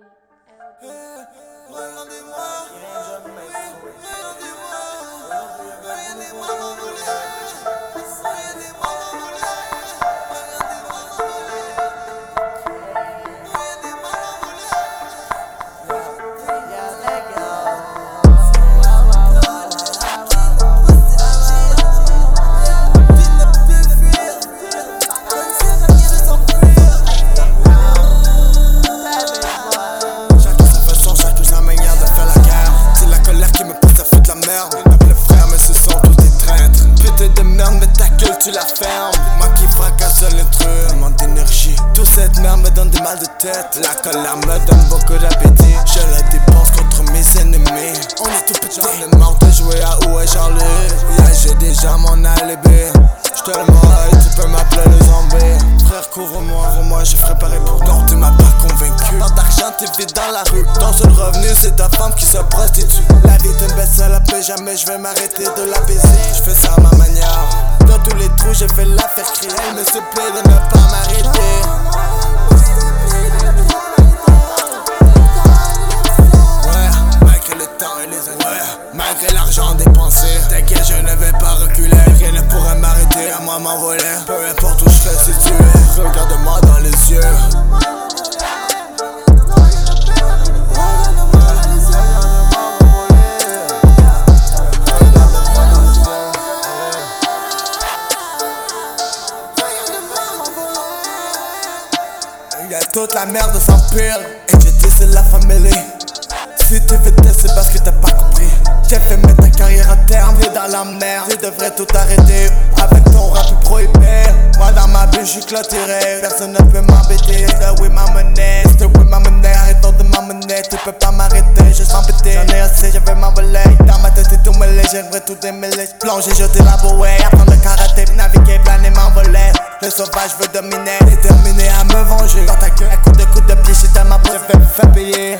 B L D. la fermes. Moi qui fracasse l'intrus, manque d'énergie. Toute cette merde me donne des mal de tête. La colère me donne beaucoup d'appétit. Je la dépense contre mes ennemis. On est tout petit. J'en de jouer à où est Charlie. Yeah, j'ai déjà mon alibi. J'te le t'es vite dans la rue. Ton seul revenu, c'est ta femme qui se prostitue. La vie baisse à la paix, jamais je vais m'arrêter de la baiser. Je fais ça à ma manière. Dans tous les trous, j'ai fait l'affaire crier. Elle me supplée de ne pas m'arrêter. Ouais, malgré le temps et les. Ouais, malgré l'argent dépensé. T'inquiète, je ne vais pas reculer. Rien ne pourrait m'arrêter à moi m'envoler. Toute la merde s'empile Et j'ai dit c'est la famille. Si tu veux tester c'est parce que t'as pas compris. J'ai fait mettre ta carrière à terme T'es dans la merde, tu devrais tout arrêter. Avec ton rap prohibé. Moi dans ma bulle j'suis clôturé. Personne ne peut m'embêter. C'est oui ma monnaie, c'est oui ma monnaie. Arrêtons de m'emmener, tu peux pas m'arrêter. Je m'embêter, j'en ai assez, je vais m'envoler j'aimerais tout démêler Plonger, jeter la bouée, apprendre le karaté Naviguer, planer, m'envoler le sauvage veut dominer, déterminé à me venger. Dans ta gueule, un coup de coup de pied, c'est tellement beau, je vais me faire payer.